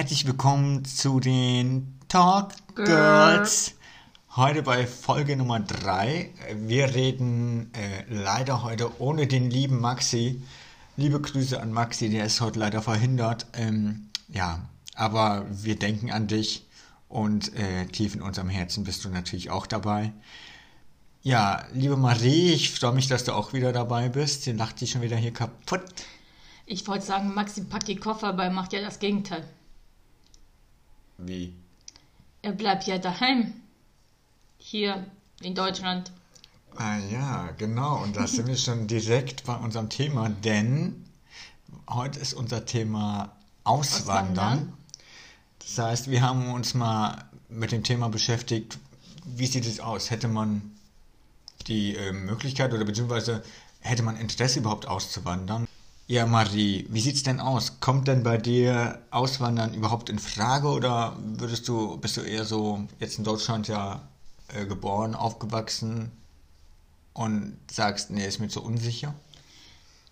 herzlich willkommen zu den Talk Girls. Heute bei Folge Nummer 3. Wir reden äh, leider heute ohne den lieben Maxi. Liebe Grüße an Maxi, der ist heute leider verhindert. Ähm, ja, aber wir denken an dich und äh, tief in unserem Herzen bist du natürlich auch dabei. Ja, liebe Marie, ich freue mich, dass du auch wieder dabei bist. Sie lacht dich schon wieder hier kaputt. Ich wollte sagen, Maxi packt die Koffer, aber er macht ja das Gegenteil. Wie? Er bleibt ja daheim. Hier in Deutschland. Ah ja, genau. Und da sind wir schon direkt bei unserem Thema, denn heute ist unser Thema Auswandern. Auswandern. Das heißt, wir haben uns mal mit dem Thema beschäftigt, wie sieht es aus? Hätte man die äh, Möglichkeit oder beziehungsweise hätte man Interesse überhaupt auszuwandern? Ja, Marie, wie sieht's denn aus? Kommt denn bei dir Auswandern überhaupt in Frage oder würdest du, bist du eher so jetzt in Deutschland ja äh, geboren, aufgewachsen und sagst, nee, ist mir zu unsicher?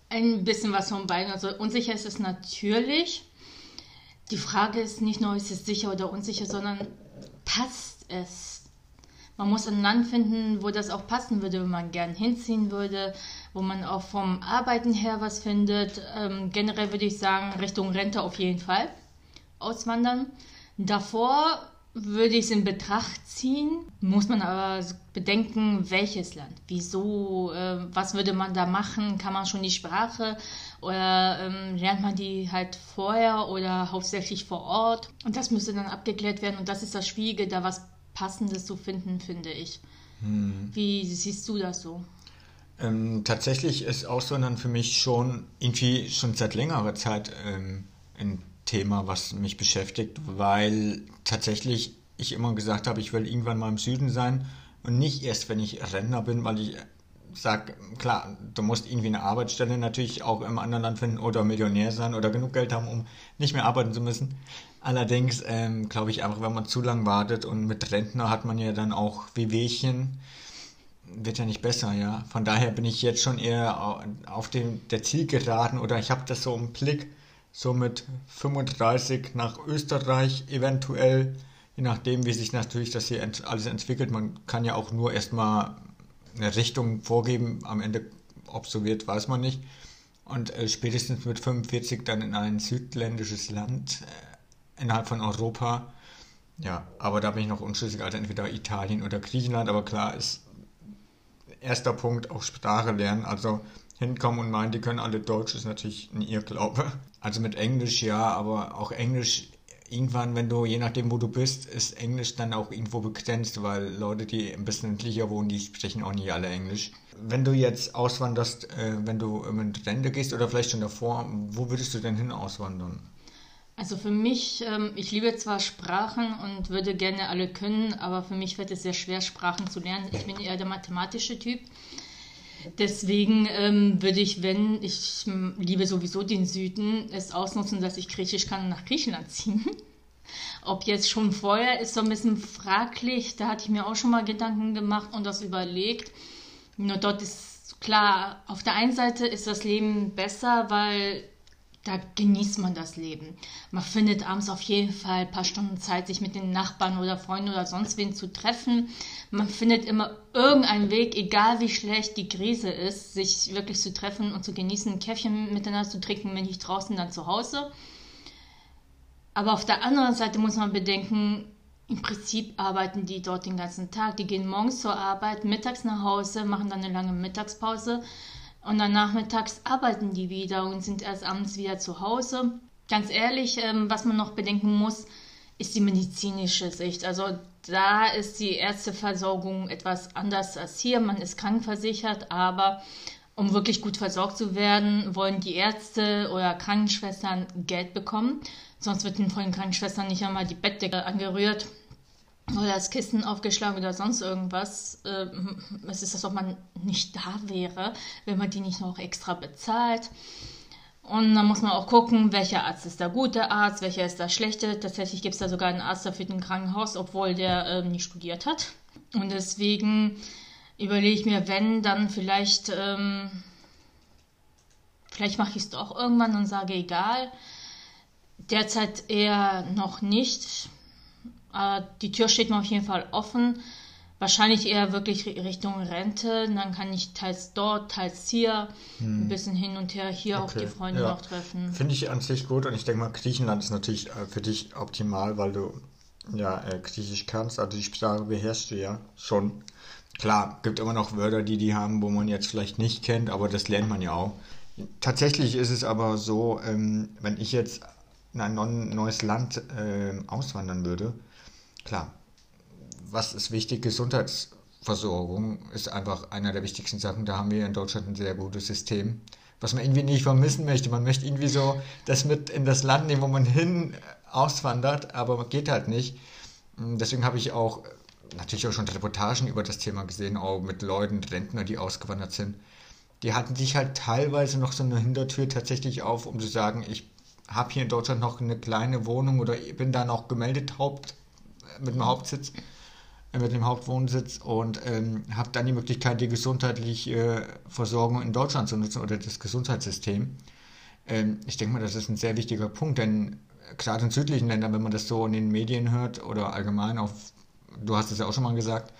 Ein bisschen was von beiden. Also unsicher ist es natürlich. Die Frage ist nicht nur, ist es sicher oder unsicher, sondern passt es man muss ein Land finden, wo das auch passen würde, wo man gern hinziehen würde, wo man auch vom Arbeiten her was findet. Ähm, generell würde ich sagen, Richtung Rente auf jeden Fall auswandern. Davor würde ich es in Betracht ziehen, muss man aber bedenken, welches Land, wieso, äh, was würde man da machen, kann man schon die Sprache oder ähm, lernt man die halt vorher oder hauptsächlich vor Ort und das müsste dann abgeklärt werden und das ist das Schwierige, da was Passendes zu finden, finde ich. Hm. Wie siehst du das so? Ähm, tatsächlich ist Auswandern für mich schon irgendwie schon seit längerer Zeit ähm, ein Thema, was mich beschäftigt, weil tatsächlich ich immer gesagt habe, ich will irgendwann mal im Süden sein und nicht erst, wenn ich Rentner bin, weil ich sage, klar, du musst irgendwie eine Arbeitsstelle natürlich auch im anderen Land finden oder Millionär sein oder genug Geld haben, um nicht mehr arbeiten zu müssen. Allerdings ähm, glaube ich einfach, wenn man zu lang wartet und mit Rentner hat man ja dann auch Wehwehchen, wird ja nicht besser, ja. Von daher bin ich jetzt schon eher auf dem, der Zielgeraden oder ich habe das so im Blick, so mit 35 nach Österreich eventuell, je nachdem, wie sich natürlich das hier alles entwickelt. Man kann ja auch nur erstmal eine Richtung vorgeben, am Ende, ob so wird, weiß man nicht. Und äh, spätestens mit 45 dann in ein südländisches Land. Äh, innerhalb von Europa. Ja, aber da bin ich noch unschlüssig, also entweder Italien oder Griechenland, aber klar ist erster Punkt auch Sprache lernen, also hinkommen und meinen, die können alle Deutsch, ist natürlich ein Irrglaube. Also mit Englisch ja, aber auch Englisch irgendwann, wenn du, je nachdem wo du bist, ist Englisch dann auch irgendwo begrenzt, weil Leute, die ein bisschen entlicher wohnen, die sprechen auch nicht alle Englisch. Wenn du jetzt auswanderst, äh, wenn du in Rente gehst oder vielleicht schon davor, wo würdest du denn hin auswandern? Also für mich, ähm, ich liebe zwar Sprachen und würde gerne alle können, aber für mich wird es sehr schwer, Sprachen zu lernen. Ich bin eher der mathematische Typ. Deswegen ähm, würde ich, wenn ich liebe sowieso den Süden, es ausnutzen, dass ich Griechisch kann und nach Griechenland ziehen. Ob jetzt schon vorher ist so ein bisschen fraglich. Da hatte ich mir auch schon mal Gedanken gemacht und das überlegt. Nur dort ist klar, auf der einen Seite ist das Leben besser, weil da genießt man das Leben. Man findet abends auf jeden Fall ein paar Stunden Zeit, sich mit den Nachbarn oder Freunden oder sonst wen zu treffen. Man findet immer irgendeinen Weg, egal wie schlecht die Krise ist, sich wirklich zu treffen und zu genießen, ein Käffchen miteinander zu trinken, wenn nicht draußen, dann zu Hause. Aber auf der anderen Seite muss man bedenken, im Prinzip arbeiten die dort den ganzen Tag. Die gehen morgens zur Arbeit, mittags nach Hause, machen dann eine lange Mittagspause und dann nachmittags arbeiten die wieder und sind erst abends wieder zu Hause. Ganz ehrlich, ähm, was man noch bedenken muss, ist die medizinische Sicht. Also da ist die Ärzteversorgung etwas anders als hier. Man ist krankenversichert, aber um wirklich gut versorgt zu werden, wollen die Ärzte oder Krankenschwestern Geld bekommen. Sonst wird von den Krankenschwestern nicht einmal die Bettdecke angerührt oder das Kissen aufgeschlagen oder sonst irgendwas. Äh, es ist, als ob man nicht da wäre, wenn man die nicht noch extra bezahlt. Und dann muss man auch gucken, welcher Arzt ist der gute Arzt, welcher ist der schlechte. Tatsächlich gibt es da sogar einen Arzt dafür im Krankenhaus, obwohl der äh, nicht studiert hat. Und deswegen überlege ich mir, wenn, dann vielleicht, ähm, vielleicht mache ich es doch irgendwann und sage, egal, Derzeit eher noch nicht. Äh, die Tür steht mir auf jeden Fall offen. Wahrscheinlich eher wirklich Richtung Rente. Dann kann ich teils dort, teils hier hm. ein bisschen hin und her hier okay. auch die Freunde ja. noch treffen. Finde ich an sich gut und ich denke mal, Griechenland ist natürlich äh, für dich optimal, weil du ja äh, Griechisch kannst. Also die Sprache beherrschst du ja schon. Klar, gibt immer noch Wörter, die die haben, wo man jetzt vielleicht nicht kennt, aber das lernt man ja auch. Tatsächlich ist es aber so, ähm, wenn ich jetzt in ein neues Land äh, auswandern würde, klar, was ist wichtig? Gesundheitsversorgung ist einfach einer der wichtigsten Sachen. Da haben wir in Deutschland ein sehr gutes System, was man irgendwie nicht vermissen möchte. Man möchte irgendwie so das mit in das Land nehmen, wo man hin auswandert, aber geht halt nicht. Deswegen habe ich auch natürlich auch schon Reportagen über das Thema gesehen, auch mit Leuten, Rentner, die ausgewandert sind. Die hatten sich halt teilweise noch so eine Hintertür tatsächlich auf, um zu sagen, ich habe hier in Deutschland noch eine kleine Wohnung oder bin da noch gemeldet Haupt, mit dem Hauptsitz mit dem Hauptwohnsitz und ähm, habe dann die Möglichkeit, die gesundheitliche äh, Versorgung in Deutschland zu nutzen oder das Gesundheitssystem. Ähm, ich denke mal, das ist ein sehr wichtiger Punkt, denn gerade in südlichen Ländern, wenn man das so in den Medien hört oder allgemein auf, du hast es ja auch schon mal gesagt,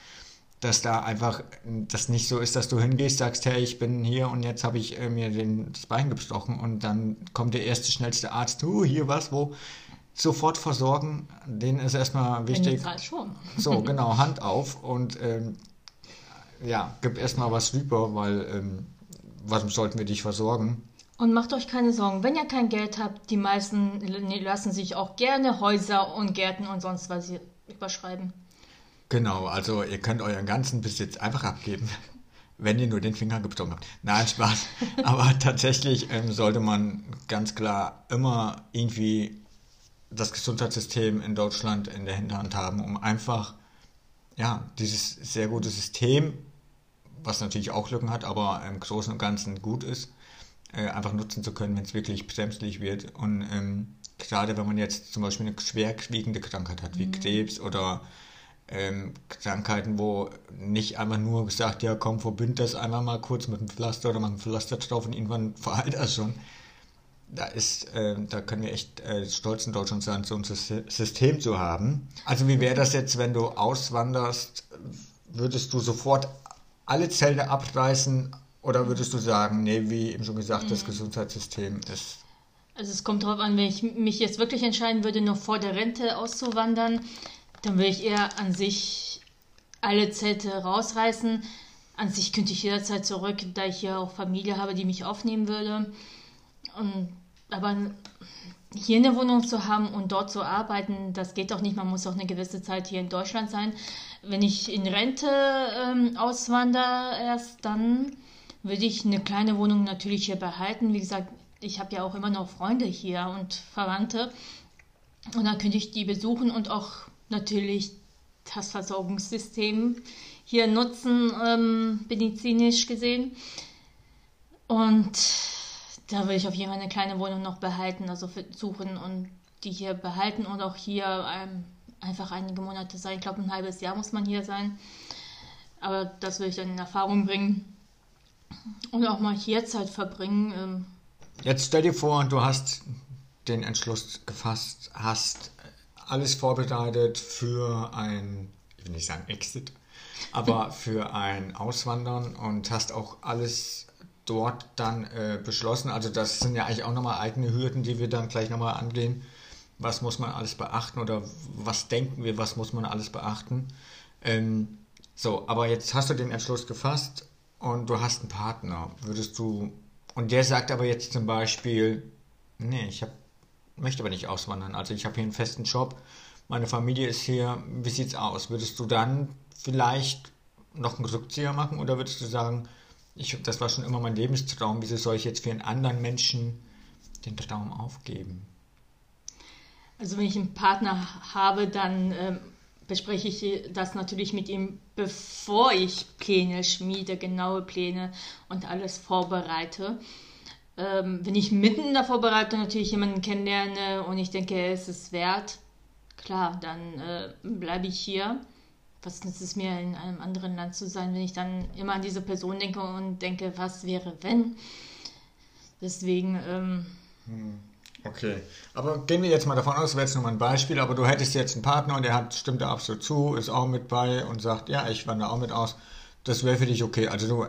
dass da einfach das nicht so ist, dass du hingehst, sagst, hey, ich bin hier und jetzt habe ich äh, mir den, das Bein gebrochen und dann kommt der erste, schnellste Arzt, du, hier was, wo, sofort versorgen, denen ist erstmal wichtig. Schon. So, genau, Hand auf und ähm, ja, gib erstmal was rüber, weil ähm, warum sollten wir dich versorgen? Und macht euch keine Sorgen, wenn ihr kein Geld habt, die meisten lassen sich auch gerne Häuser und Gärten und sonst was überschreiben. Genau, also ihr könnt euren ganzen Besitz einfach abgeben, wenn ihr nur den Finger gebrochen habt. Nein, Spaß. Aber tatsächlich ähm, sollte man ganz klar immer irgendwie das Gesundheitssystem in Deutschland in der Hinterhand haben, um einfach ja, dieses sehr gute System, was natürlich auch Lücken hat, aber im Großen und Ganzen gut ist, äh, einfach nutzen zu können, wenn es wirklich bremslich wird. Und ähm, gerade wenn man jetzt zum Beispiel eine schwerwiegende Krankheit hat, wie mhm. Krebs oder ähm, Krankheiten, wo nicht einfach nur gesagt, ja komm, verbind das einmal mal kurz mit einem Pflaster oder mal ein Pflaster drauf und irgendwann verheilt das schon, da ist, äh, da können wir echt äh, stolz in Deutschland sein, so ein System zu haben. Also wie wäre das jetzt, wenn du auswanderst? Würdest du sofort alle Zelte abreißen oder würdest du sagen, nee, wie eben schon gesagt, mhm. das Gesundheitssystem ist. Also es kommt darauf an, wenn ich mich jetzt wirklich entscheiden würde, noch vor der Rente auszuwandern, dann würde ich eher an sich alle Zelte rausreißen. An sich könnte ich jederzeit zurück, da ich ja auch Familie habe, die mich aufnehmen würde. Und, aber hier eine Wohnung zu haben und dort zu arbeiten, das geht doch nicht. Man muss auch eine gewisse Zeit hier in Deutschland sein. Wenn ich in Rente ähm, auswandere erst, dann würde ich eine kleine Wohnung natürlich hier behalten. Wie gesagt, ich habe ja auch immer noch Freunde hier und Verwandte. Und dann könnte ich die besuchen und auch natürlich das Versorgungssystem hier nutzen, ähm, medizinisch gesehen. Und da will ich auf jeden Fall eine kleine Wohnung noch behalten, also suchen und die hier behalten und auch hier ähm, einfach einige Monate sein. Ich glaube, ein halbes Jahr muss man hier sein. Aber das will ich dann in Erfahrung bringen und auch mal hier Zeit verbringen. Ähm. Jetzt stell dir vor, du hast den Entschluss gefasst, hast alles vorbereitet für ein, ich will nicht sagen Exit, aber für ein Auswandern und hast auch alles dort dann äh, beschlossen. Also das sind ja eigentlich auch nochmal eigene Hürden, die wir dann gleich nochmal angehen. Was muss man alles beachten oder was denken wir, was muss man alles beachten? Ähm, so, aber jetzt hast du den Entschluss gefasst und du hast einen Partner. Würdest du, und der sagt aber jetzt zum Beispiel, nee, ich hab, möchte aber nicht auswandern. Also ich habe hier einen festen Job, meine Familie ist hier, wie sieht's aus? Würdest du dann vielleicht noch einen Rückzieher machen oder würdest du sagen, ich, das war schon immer mein Lebenstraum. Wieso soll ich jetzt für einen anderen Menschen den Traum aufgeben? Also wenn ich einen Partner habe, dann ähm, bespreche ich das natürlich mit ihm, bevor ich Pläne schmiede, genaue Pläne und alles vorbereite. Ähm, wenn ich mitten in der Vorbereitung natürlich jemanden kennenlerne und ich denke, es ist wert, klar, dann äh, bleibe ich hier was nützt es mir, in einem anderen Land zu sein, wenn ich dann immer an diese Person denke und denke, was wäre, wenn? Deswegen. Ähm, hm. Okay, aber gehen wir jetzt mal davon aus, wäre jetzt nur mal ein Beispiel, aber du hättest jetzt einen Partner und der hat, stimmt da absolut zu, ist auch mit bei und sagt, ja, ich wandere auch mit aus. Das wäre für dich okay. Also du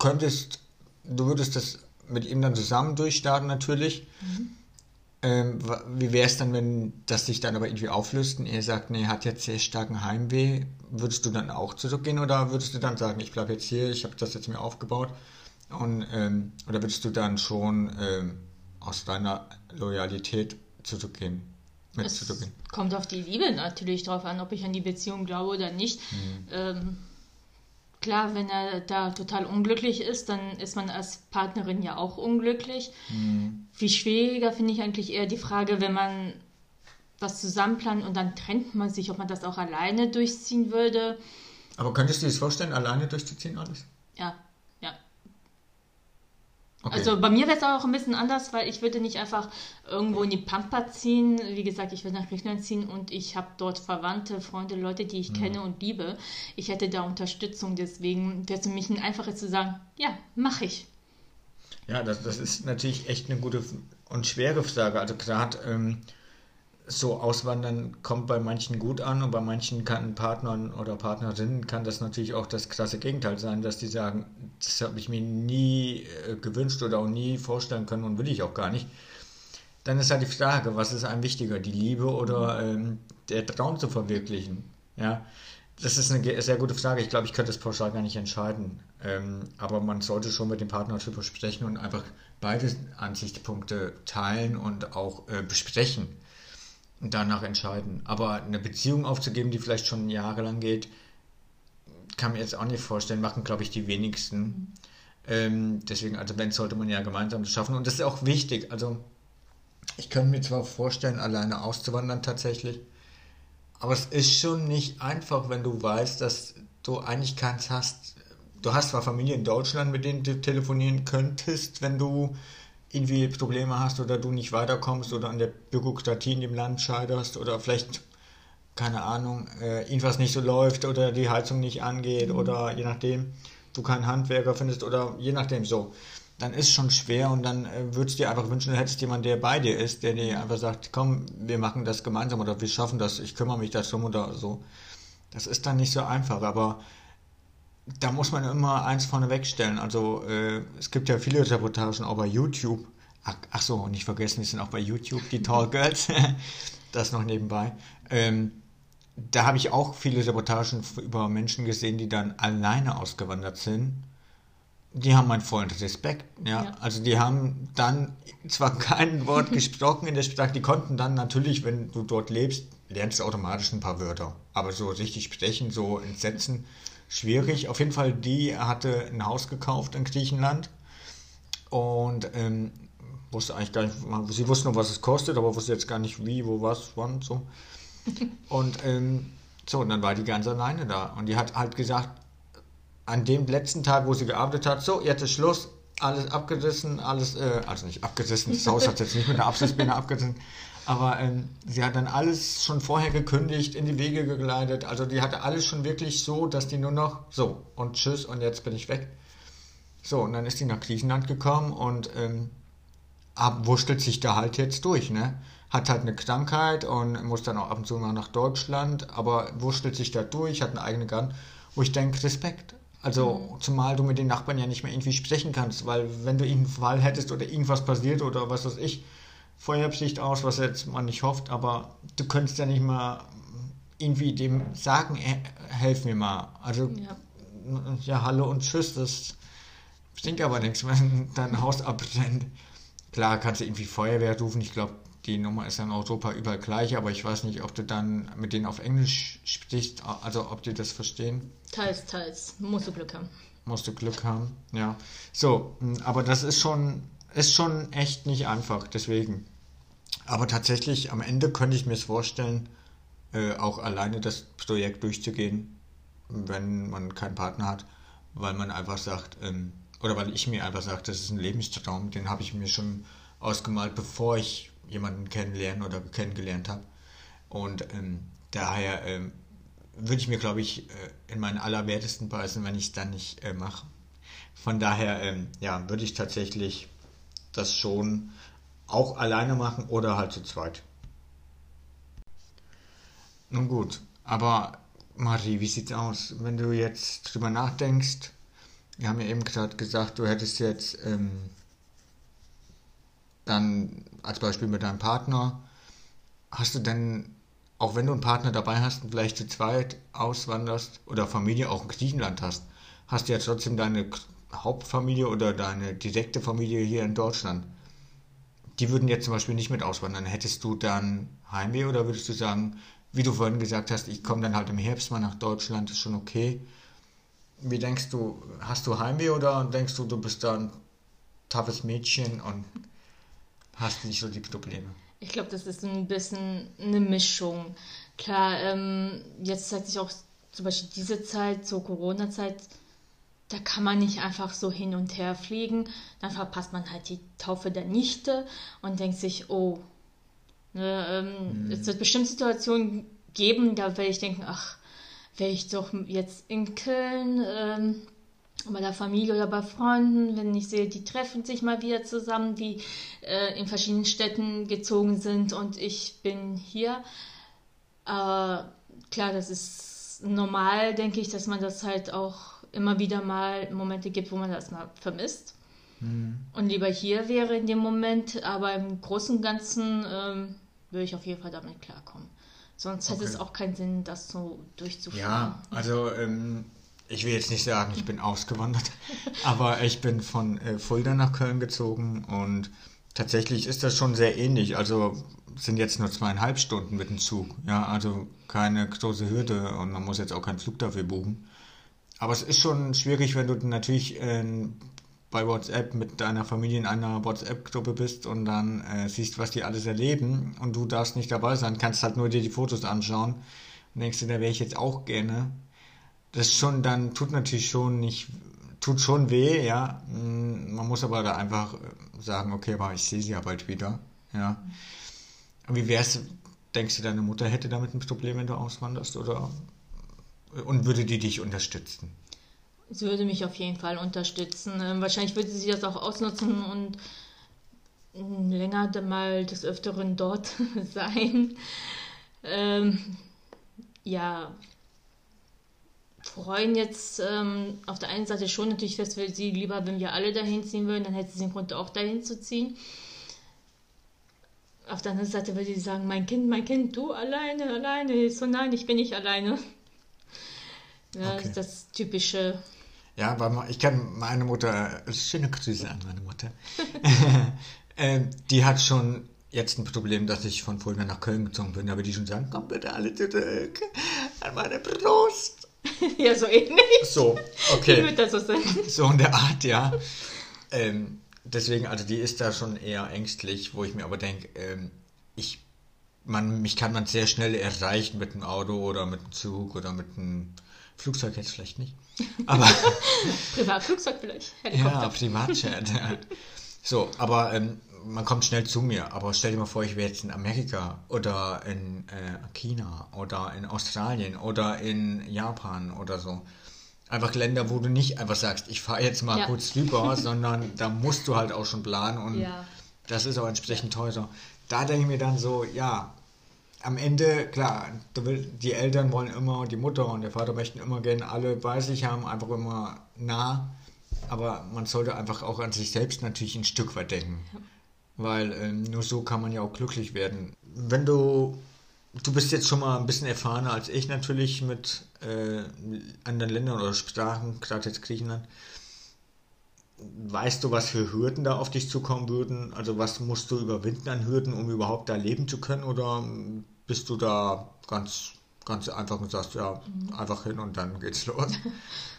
könntest, du würdest das mit ihm dann zusammen durchstarten natürlich. Mhm. Ähm, wie wäre es dann, wenn das sich dann aber irgendwie auflöst und er sagt, nee, hat jetzt sehr starken Heimweh, würdest du dann auch zurückgehen oder würdest du dann sagen, ich bleibe jetzt hier, ich habe das jetzt mir aufgebaut und ähm, oder würdest du dann schon ähm, aus deiner Loyalität zurückgehen? Mit es zurückgehen? kommt auf die Liebe natürlich drauf an, ob ich an die Beziehung glaube oder nicht. Mhm. Klar, wenn er da total unglücklich ist, dann ist man als Partnerin ja auch unglücklich. Mhm. Viel schwieriger finde ich eigentlich eher die Frage, wenn man was zusammenplant und dann trennt man sich, ob man das auch alleine durchziehen würde. Aber könntest du dir das vorstellen, alleine durchzuziehen alles? Ja, Okay. Also bei mir wäre es auch ein bisschen anders, weil ich würde nicht einfach irgendwo in die Pampa ziehen. Wie gesagt, ich würde nach Griechenland ziehen und ich habe dort Verwandte, Freunde, Leute, die ich mhm. kenne und liebe. Ich hätte da Unterstützung, deswegen wäre es für mich ein einfaches zu sagen, ja, mache ich. Ja, das, das ist natürlich echt eine gute und schwere Frage. Also gerade ähm, so Auswandern kommt bei manchen gut an und bei manchen kann Partnern oder Partnerinnen kann das natürlich auch das krasse Gegenteil sein, dass die sagen, das habe ich mir nie äh, gewünscht oder auch nie vorstellen können und will ich auch gar nicht. Dann ist halt die Frage, was ist einem wichtiger, die Liebe oder ähm, der Traum zu verwirklichen? Ja, das ist eine sehr gute Frage. Ich glaube, ich könnte das pauschal gar nicht entscheiden. Ähm, aber man sollte schon mit dem Partner darüber sprechen und einfach beide Ansichtspunkte teilen und auch äh, besprechen danach entscheiden. Aber eine Beziehung aufzugeben, die vielleicht schon jahrelang geht, kann mir jetzt auch nicht vorstellen, machen, glaube ich, die wenigsten. Mhm. Ähm, deswegen, also wenn, sollte man ja gemeinsam schaffen. Und das ist auch wichtig. Also ich könnte mir zwar vorstellen, alleine auszuwandern tatsächlich, aber es ist schon nicht einfach, wenn du weißt, dass du eigentlich keins hast. Du hast zwar Familie in Deutschland, mit denen du telefonieren könntest, wenn du irgendwie Probleme hast oder du nicht weiterkommst oder an der Bürokratie in dem Land scheiterst oder vielleicht, keine Ahnung, äh, irgendwas nicht so läuft oder die Heizung nicht angeht mhm. oder je nachdem, du keinen Handwerker findest oder je nachdem so, dann ist schon schwer und dann äh, würdest du dir einfach wünschen, du hättest jemanden, der bei dir ist, der dir einfach sagt, komm, wir machen das gemeinsam oder wir schaffen das, ich kümmere mich darum oder so. Das ist dann nicht so einfach, aber da muss man immer eins vorne wegstellen. Also äh, es gibt ja viele Reportagen auch bei YouTube. Ach, ach, so, nicht vergessen, die sind auch bei YouTube, die Tall Girls. das noch nebenbei. Ähm, da habe ich auch viele Reportagen über Menschen gesehen, die dann alleine ausgewandert sind. Die haben meinen vollen Respekt. Ja? ja? Also die haben dann zwar kein Wort gesprochen in der Sprache, die konnten dann natürlich, wenn du dort lebst, lernst du automatisch ein paar Wörter. Aber so richtig sprechen, so entsetzen, schwierig. Auf jeden Fall, die hatte ein Haus gekauft in Griechenland und ähm, wusste eigentlich gar nicht, sie wusste nur, was es kostet, aber wusste jetzt gar nicht wie, wo, was, wann, so. Und ähm, so, und dann war die ganz alleine da. Und die hat halt gesagt, an dem letzten Tag, wo sie gearbeitet hat, so, jetzt ist Schluss, alles abgerissen, alles, äh, also nicht abgerissen, das Haus hat jetzt nicht mit einer Abschlussbinde abgerissen, aber ähm, sie hat dann alles schon vorher gekündigt, in die Wege geleitet. Also die hatte alles schon wirklich so, dass die nur noch so und tschüss und jetzt bin ich weg. So, und dann ist die nach Griechenland gekommen und ähm, wurschtelt sich da halt jetzt durch, ne? Hat halt eine Krankheit und muss dann auch ab und zu mal nach Deutschland, aber wurschtelt sich da durch, hat einen eigenen Garten, wo ich denke, Respekt. Also, mhm. zumal du mit den Nachbarn ja nicht mehr irgendwie sprechen kannst, weil wenn du irgendeinen Fall hättest oder irgendwas passiert oder was weiß ich, Feuerpflicht aus, was jetzt man nicht hofft, aber du könntest ja nicht mal irgendwie dem sagen, helf mir mal. Also, ja, ja hallo und tschüss, das bringt aber nichts, wenn dein Haus abbrennt. Klar kannst du irgendwie Feuerwehr rufen, ich glaube, die Nummer ist in Europa überall gleich, aber ich weiß nicht, ob du dann mit denen auf Englisch sprichst, also ob die das verstehen. Teils, teils. Musst du Glück haben. Musst du Glück haben, ja. So, aber das ist schon, ist schon echt nicht einfach, deswegen. Aber tatsächlich, am Ende könnte ich mir es vorstellen, äh, auch alleine das Projekt durchzugehen, wenn man keinen Partner hat, weil man einfach sagt, ähm, oder weil ich mir einfach sage, das ist ein Lebenstraum, den habe ich mir schon ausgemalt, bevor ich jemanden kennenlernen oder kennengelernt habe. Und ähm, daher ähm, würde ich mir, glaube ich, äh, in meinen allerwertesten beißen, wenn ich es dann nicht äh, mache. Von daher, ähm, ja, würde ich tatsächlich das schon auch alleine machen oder halt zu zweit. Nun gut, aber Marie, wie sieht's aus, wenn du jetzt drüber nachdenkst? Wir haben ja eben gerade gesagt, du hättest jetzt ähm, dann als Beispiel mit deinem Partner, hast du denn, auch wenn du einen Partner dabei hast und vielleicht zu zweit auswanderst oder Familie auch in Griechenland hast, hast du ja trotzdem deine Hauptfamilie oder deine direkte Familie hier in Deutschland. Die würden jetzt zum Beispiel nicht mit auswandern. Hättest du dann Heimweh oder würdest du sagen, wie du vorhin gesagt hast, ich komme dann halt im Herbst mal nach Deutschland, ist schon okay. Wie denkst du, hast du Heimweh oder denkst du, du bist da ein toughes Mädchen und hast nicht so die Probleme? Ich glaube, das ist ein bisschen eine Mischung. Klar, ähm, jetzt zeigt sich auch zum Beispiel diese Zeit, so Corona-Zeit, da kann man nicht einfach so hin und her fliegen. Dann verpasst man halt die Taufe der Nichte und denkt sich, oh, ne, ähm, mhm. es wird bestimmt Situationen geben, da werde ich denken, ach, wäre ich doch jetzt in Köln ähm, bei der Familie oder bei Freunden, wenn ich sehe, die treffen sich mal wieder zusammen, die äh, in verschiedenen Städten gezogen sind und ich bin hier. Aber klar, das ist normal, denke ich, dass man das halt auch immer wieder mal Momente gibt, wo man das mal vermisst. Mhm. Und lieber hier wäre in dem Moment, aber im Großen und Ganzen ähm, würde ich auf jeden Fall damit klarkommen. Sonst okay. hätte es auch keinen Sinn, das so durchzuführen. Ja, also ähm, ich will jetzt nicht sagen, ich bin ausgewandert, aber ich bin von äh, Fulda nach Köln gezogen und tatsächlich ist das schon sehr ähnlich. Also sind jetzt nur zweieinhalb Stunden mit dem Zug. Ja, also keine große Hürde und man muss jetzt auch keinen Flug dafür buchen. Aber es ist schon schwierig, wenn du natürlich äh, bei WhatsApp mit deiner Familie in einer WhatsApp-Gruppe bist und dann äh, siehst, was die alles erleben und du darfst nicht dabei sein, kannst halt nur dir die Fotos anschauen und denkst dir, da wäre ich jetzt auch gerne. Das schon dann tut natürlich schon nicht, tut schon weh, ja. Mm, man muss aber da einfach äh, sagen, okay, aber ich sehe sie ja bald wieder, ja. Wie wär's, denkst du, deine Mutter hätte damit ein Problem, wenn du auswanderst oder und würde die dich unterstützen? Sie würde mich auf jeden Fall unterstützen. Ähm, wahrscheinlich würde sie das auch ausnutzen und länger mal des Öfteren dort sein. Ähm, ja, freuen jetzt ähm, auf der einen Seite schon natürlich, dass wir sie lieber, wenn wir alle dahin ziehen würden, dann hätte sie den Grund auch dahin zu ziehen. Auf der anderen Seite würde sie sagen, mein Kind, mein Kind, du alleine, alleine. Ich so, nein, ich bin nicht alleine. Ja, okay. das typische. Ja, weil ich kann meine Mutter, schöne Grüße an meine Mutter, äh, die hat schon jetzt ein Problem, dass ich von Fulda nach Köln gezogen bin, aber die schon sagen, komm bitte alle zurück an meine Brust. ja, so ähnlich. So, okay. Wie wird das so sein? So in der Art, ja. Ähm, deswegen, also die ist da schon eher ängstlich, wo ich mir aber denke, ähm, ich, man, mich kann man sehr schnell erreichen mit dem Auto oder mit dem Zug oder mit einem Flugzeug jetzt vielleicht nicht. Aber Privatflugzeug vielleicht. Helikopter. Ja, Privatjet. so, aber ähm, man kommt schnell zu mir. Aber stell dir mal vor, ich wäre jetzt in Amerika oder in äh, China oder in Australien oder in Japan oder so. Einfach Länder, wo du nicht einfach sagst, ich fahre jetzt mal ja. kurz rüber, sondern da musst du halt auch schon planen und ja. das ist auch entsprechend teurer. Da denke ich mir dann so, ja, am Ende, klar, die Eltern wollen immer, die Mutter und der Vater möchten immer gerne alle bei sich haben, einfach immer nah. Aber man sollte einfach auch an sich selbst natürlich ein Stück weit denken. Weil äh, nur so kann man ja auch glücklich werden. Wenn du, du bist jetzt schon mal ein bisschen erfahrener als ich natürlich mit äh, anderen Ländern oder Sprachen, gerade jetzt Griechenland. Weißt du, was für Hürden da auf dich zukommen würden? Also was musst du überwinden an Hürden, um überhaupt da leben zu können? Oder bist du da ganz, ganz einfach und sagst, ja, mhm. einfach hin und dann geht's los?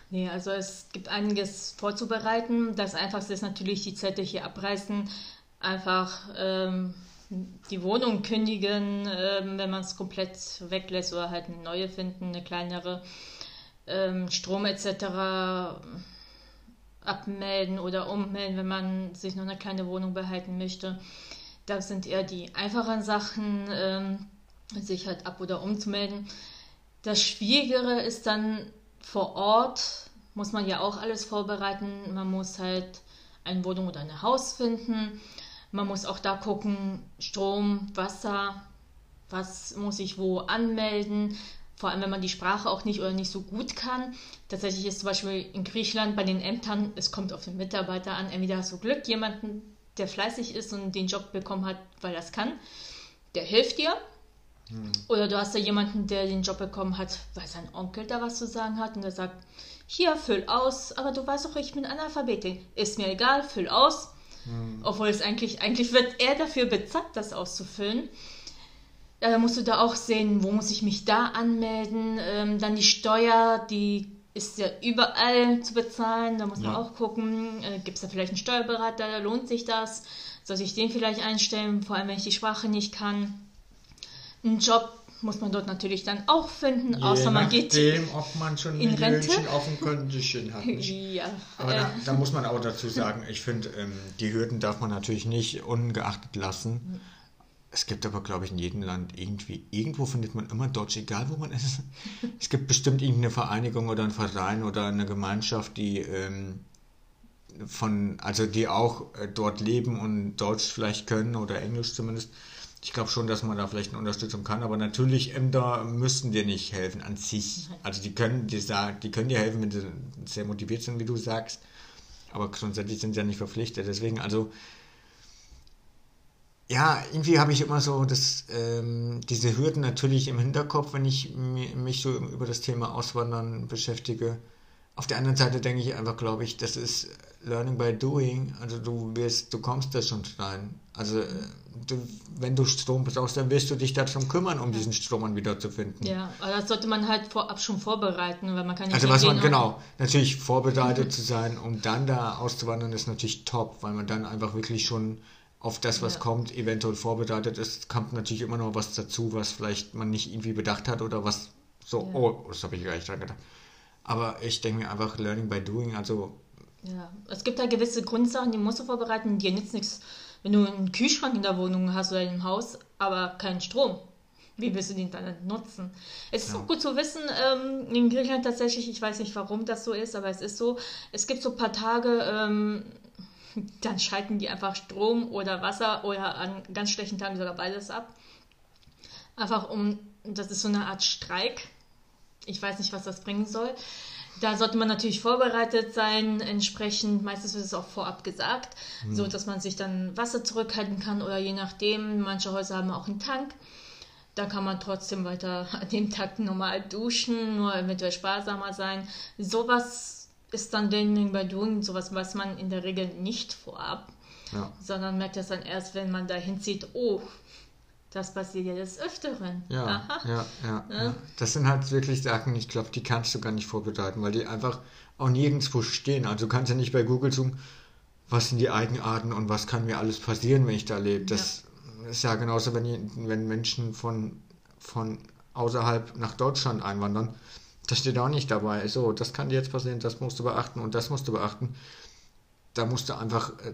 nee, also es gibt einiges vorzubereiten. Das Einfachste ist natürlich die Zelte hier abreißen, einfach ähm, die Wohnung kündigen, ähm, wenn man es komplett weglässt oder halt eine neue finden, eine kleinere. Ähm, Strom etc. abmelden oder ummelden, wenn man sich nur eine kleine Wohnung behalten möchte. Das sind eher die einfachen Sachen. Sich halt ab oder umzumelden. Das Schwierigere ist dann vor Ort, muss man ja auch alles vorbereiten. Man muss halt eine Wohnung oder ein Haus finden. Man muss auch da gucken, Strom, Wasser, was muss ich wo anmelden, vor allem wenn man die Sprache auch nicht oder nicht so gut kann. Tatsächlich ist zum Beispiel in Griechenland bei den Ämtern, es kommt auf den Mitarbeiter an, entweder hast du Glück, jemanden, der fleißig ist und den Job bekommen hat, weil es kann, der hilft dir. Hm. Oder du hast da jemanden, der den Job bekommen hat, weil sein Onkel da was zu sagen hat und der sagt, hier, füll aus, aber du weißt doch, ich bin Analphabetin. Ist mir egal, füll aus. Hm. Obwohl es eigentlich, eigentlich wird er dafür bezahlt, das auszufüllen. Ja, da musst du da auch sehen, wo muss ich mich da anmelden. Ähm, dann die Steuer, die ist ja überall zu bezahlen. Da muss man auch gucken, äh, gibt es da vielleicht einen Steuerberater, lohnt sich das? Soll ich den vielleicht einstellen, vor allem wenn ich die Sprache nicht kann? Einen Job muss man dort natürlich dann auch finden, Je außer man nachdem, geht ob man schon in Rente. auf dem Kondition hat. Nicht? ja, Aber äh, da, da, muss man auch dazu sagen, ich finde, ähm, die Hürden darf man natürlich nicht ungeachtet lassen. Es gibt aber, glaube ich, in jedem Land irgendwie, irgendwo findet man immer Deutsch, egal wo man ist. Es gibt bestimmt irgendeine Vereinigung oder einen Verein oder eine Gemeinschaft, die ähm, von, also die auch äh, dort leben und Deutsch vielleicht können oder Englisch zumindest. Ich glaube schon, dass man da vielleicht eine Unterstützung kann, aber natürlich Ämter müssten dir nicht helfen an sich. Also die können dir sagen, die können dir helfen, wenn sie sehr motiviert sind, wie du sagst. Aber grundsätzlich sind sie ja nicht verpflichtet. Deswegen, also ja, irgendwie habe ich immer so das, ähm, diese Hürden natürlich im Hinterkopf, wenn ich mich so über das Thema Auswandern beschäftige. Auf der anderen Seite denke ich einfach, glaube ich, das ist Learning by Doing. Also du wirst, du kommst da schon rein. Also äh, du, wenn du Strom brauchst, dann wirst du dich darum kümmern, um diesen Strom wieder zu finden. Ja, aber das sollte man halt vorab schon vorbereiten, weil man kann nicht Also was man, genau, natürlich vorbereitet zu sein, um dann da auszuwandern, ist natürlich top, weil man dann einfach wirklich schon auf das, was ja. kommt, eventuell vorbereitet ist, kommt natürlich immer noch was dazu, was vielleicht man nicht irgendwie bedacht hat oder was so, ja. oh, das habe ich gar nicht dran gedacht. Aber ich denke mir einfach Learning by Doing, also. Ja, es gibt da gewisse Grundsachen, die musst du vorbereiten, dir nützt nichts, wenn du einen Kühlschrank in der Wohnung hast oder im Haus, aber keinen Strom. Wie willst du den dann nutzen? Es ist ja. auch gut zu wissen, ähm, in Griechenland tatsächlich, ich weiß nicht, warum das so ist, aber es ist so, es gibt so ein paar Tage, ähm, dann schalten die einfach Strom oder Wasser oder an ganz schlechten Tagen sogar beides ab. Einfach um, das ist so eine Art Streik. Ich weiß nicht, was das bringen soll. Da sollte man natürlich vorbereitet sein, entsprechend. Meistens wird es auch vorab gesagt, hm. so dass man sich dann Wasser zurückhalten kann oder je nachdem. Manche Häuser haben auch einen Tank. Da kann man trotzdem weiter an dem Tag normal duschen, nur eventuell sparsamer sein. Sowas ist dann Learning by Doing sowas, was man in der Regel nicht vorab, ja. sondern merkt das dann erst, wenn man da hinzieht, oh, das passiert ja des Öfteren. Ja, ja, ja, ja, Das sind halt wirklich Sachen, ich glaube, die kannst du gar nicht vorbereiten, weil die einfach auch nirgendwo stehen. Also du kannst ja nicht bei Google suchen, was sind die Eigenarten und was kann mir alles passieren, wenn ich da lebe. Das ja. ist ja genauso, wenn, wenn Menschen von, von außerhalb nach Deutschland einwandern das steht auch nicht dabei. So, das kann dir jetzt passieren, das musst du beachten und das musst du beachten. Da musst du einfach äh,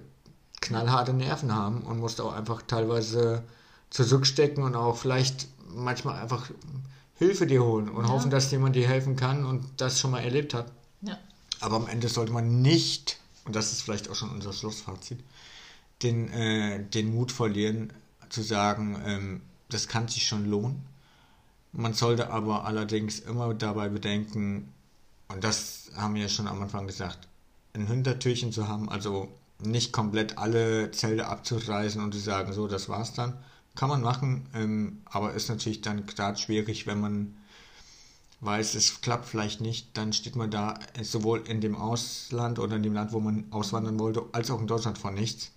knallharte Nerven haben und musst auch einfach teilweise zurückstecken und auch vielleicht manchmal einfach Hilfe dir holen und ja. hoffen, dass jemand dir helfen kann und das schon mal erlebt hat. Ja. Aber am Ende sollte man nicht, und das ist vielleicht auch schon unser Schlussfazit, den, äh, den Mut verlieren, zu sagen, ähm, das kann sich schon lohnen man sollte aber allerdings immer dabei bedenken, und das haben wir ja schon am Anfang gesagt, ein Hintertürchen zu haben, also nicht komplett alle Zelte abzureißen und zu sagen, so, das war's dann. Kann man machen, ähm, aber ist natürlich dann gerade schwierig, wenn man weiß, es klappt vielleicht nicht, dann steht man da sowohl in dem Ausland oder in dem Land, wo man auswandern wollte, als auch in Deutschland vor nichts.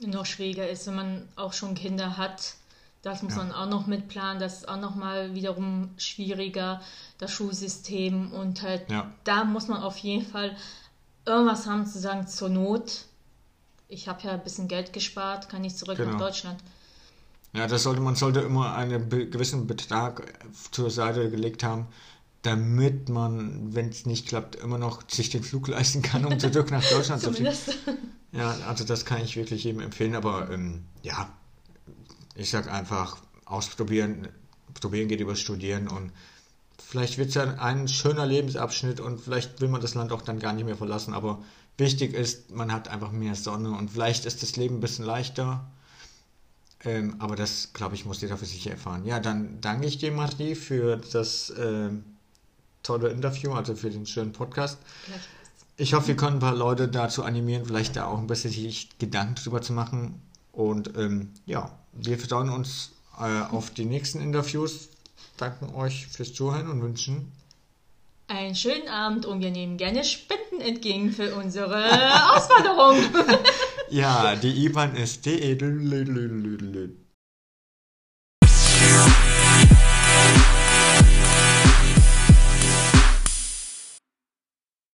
Noch schwieriger ist, wenn man auch schon Kinder hat das muss ja. man auch noch mitplanen. Das ist auch noch mal wiederum schwieriger, das Schulsystem. Und halt, ja. da muss man auf jeden Fall irgendwas haben zu sagen, zur Not. Ich habe ja ein bisschen Geld gespart, kann ich zurück genau. nach Deutschland. Ja, das sollte, man sollte immer einen gewissen Betrag zur Seite gelegt haben, damit man, wenn es nicht klappt, immer noch sich den Flug leisten kann, um zurück nach Deutschland zu fliegen. Ja, also das kann ich wirklich jedem empfehlen, aber ähm, ja, ich sag einfach, ausprobieren, probieren geht über Studieren und vielleicht wird es ja ein schöner Lebensabschnitt und vielleicht will man das Land auch dann gar nicht mehr verlassen, aber wichtig ist, man hat einfach mehr Sonne und vielleicht ist das Leben ein bisschen leichter Ähm, aber das, glaube ich, muss jeder für sich erfahren. Ja, dann danke ich dir, Marie, für das äh, tolle Interview, also für den schönen Podcast. Ich hoffe, wir können ein paar Leute dazu animieren, vielleicht da auch ein bisschen sich Gedanken drüber zu machen. Und ähm, ja, wir freuen uns äh, auf die nächsten Interviews. Danken euch fürs Zuhören und wünschen einen schönen Abend und wir nehmen gerne Spenden entgegen für unsere Auswanderung. ja, die IBAN ist de